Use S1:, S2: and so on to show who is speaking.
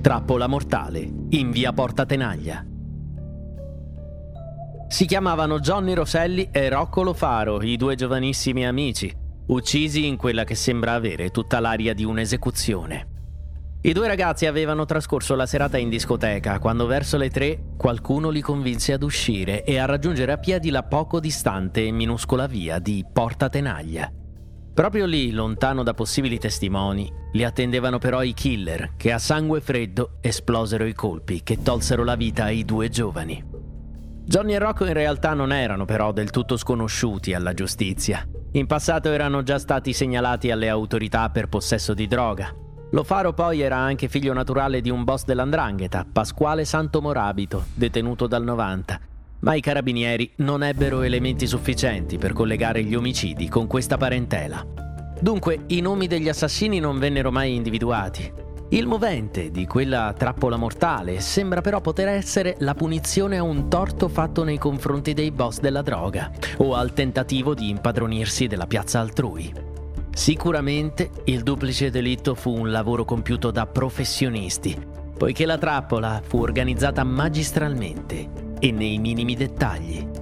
S1: Trappola mortale, in via Porta Tenaglia. Si chiamavano Johnny Roselli e Rocco Lofaro, i due giovanissimi amici, uccisi in quella che sembra avere tutta l'aria di un'esecuzione. I due ragazzi avevano trascorso la serata in discoteca quando verso le tre qualcuno li convinse ad uscire e a raggiungere a piedi la poco distante e minuscola via di Porta Tenaglia. Proprio lì, lontano da possibili testimoni, li attendevano però i killer che a sangue freddo esplosero i colpi che tolsero la vita ai due giovani. Johnny e Rocco in realtà non erano però del tutto sconosciuti alla giustizia. In passato erano già stati segnalati alle autorità per possesso di droga lo Faro poi era anche figlio naturale di un boss dell'andrangheta, Pasquale Santo Morabito, detenuto dal 90. Ma i carabinieri non ebbero elementi sufficienti per collegare gli omicidi con questa parentela. Dunque i nomi degli assassini non vennero mai individuati. Il movente di quella trappola mortale sembra però poter essere la punizione a un torto fatto nei confronti dei boss della droga o al tentativo di impadronirsi della piazza altrui. Sicuramente il duplice delitto fu un lavoro compiuto da professionisti, poiché la trappola fu organizzata magistralmente e nei minimi dettagli.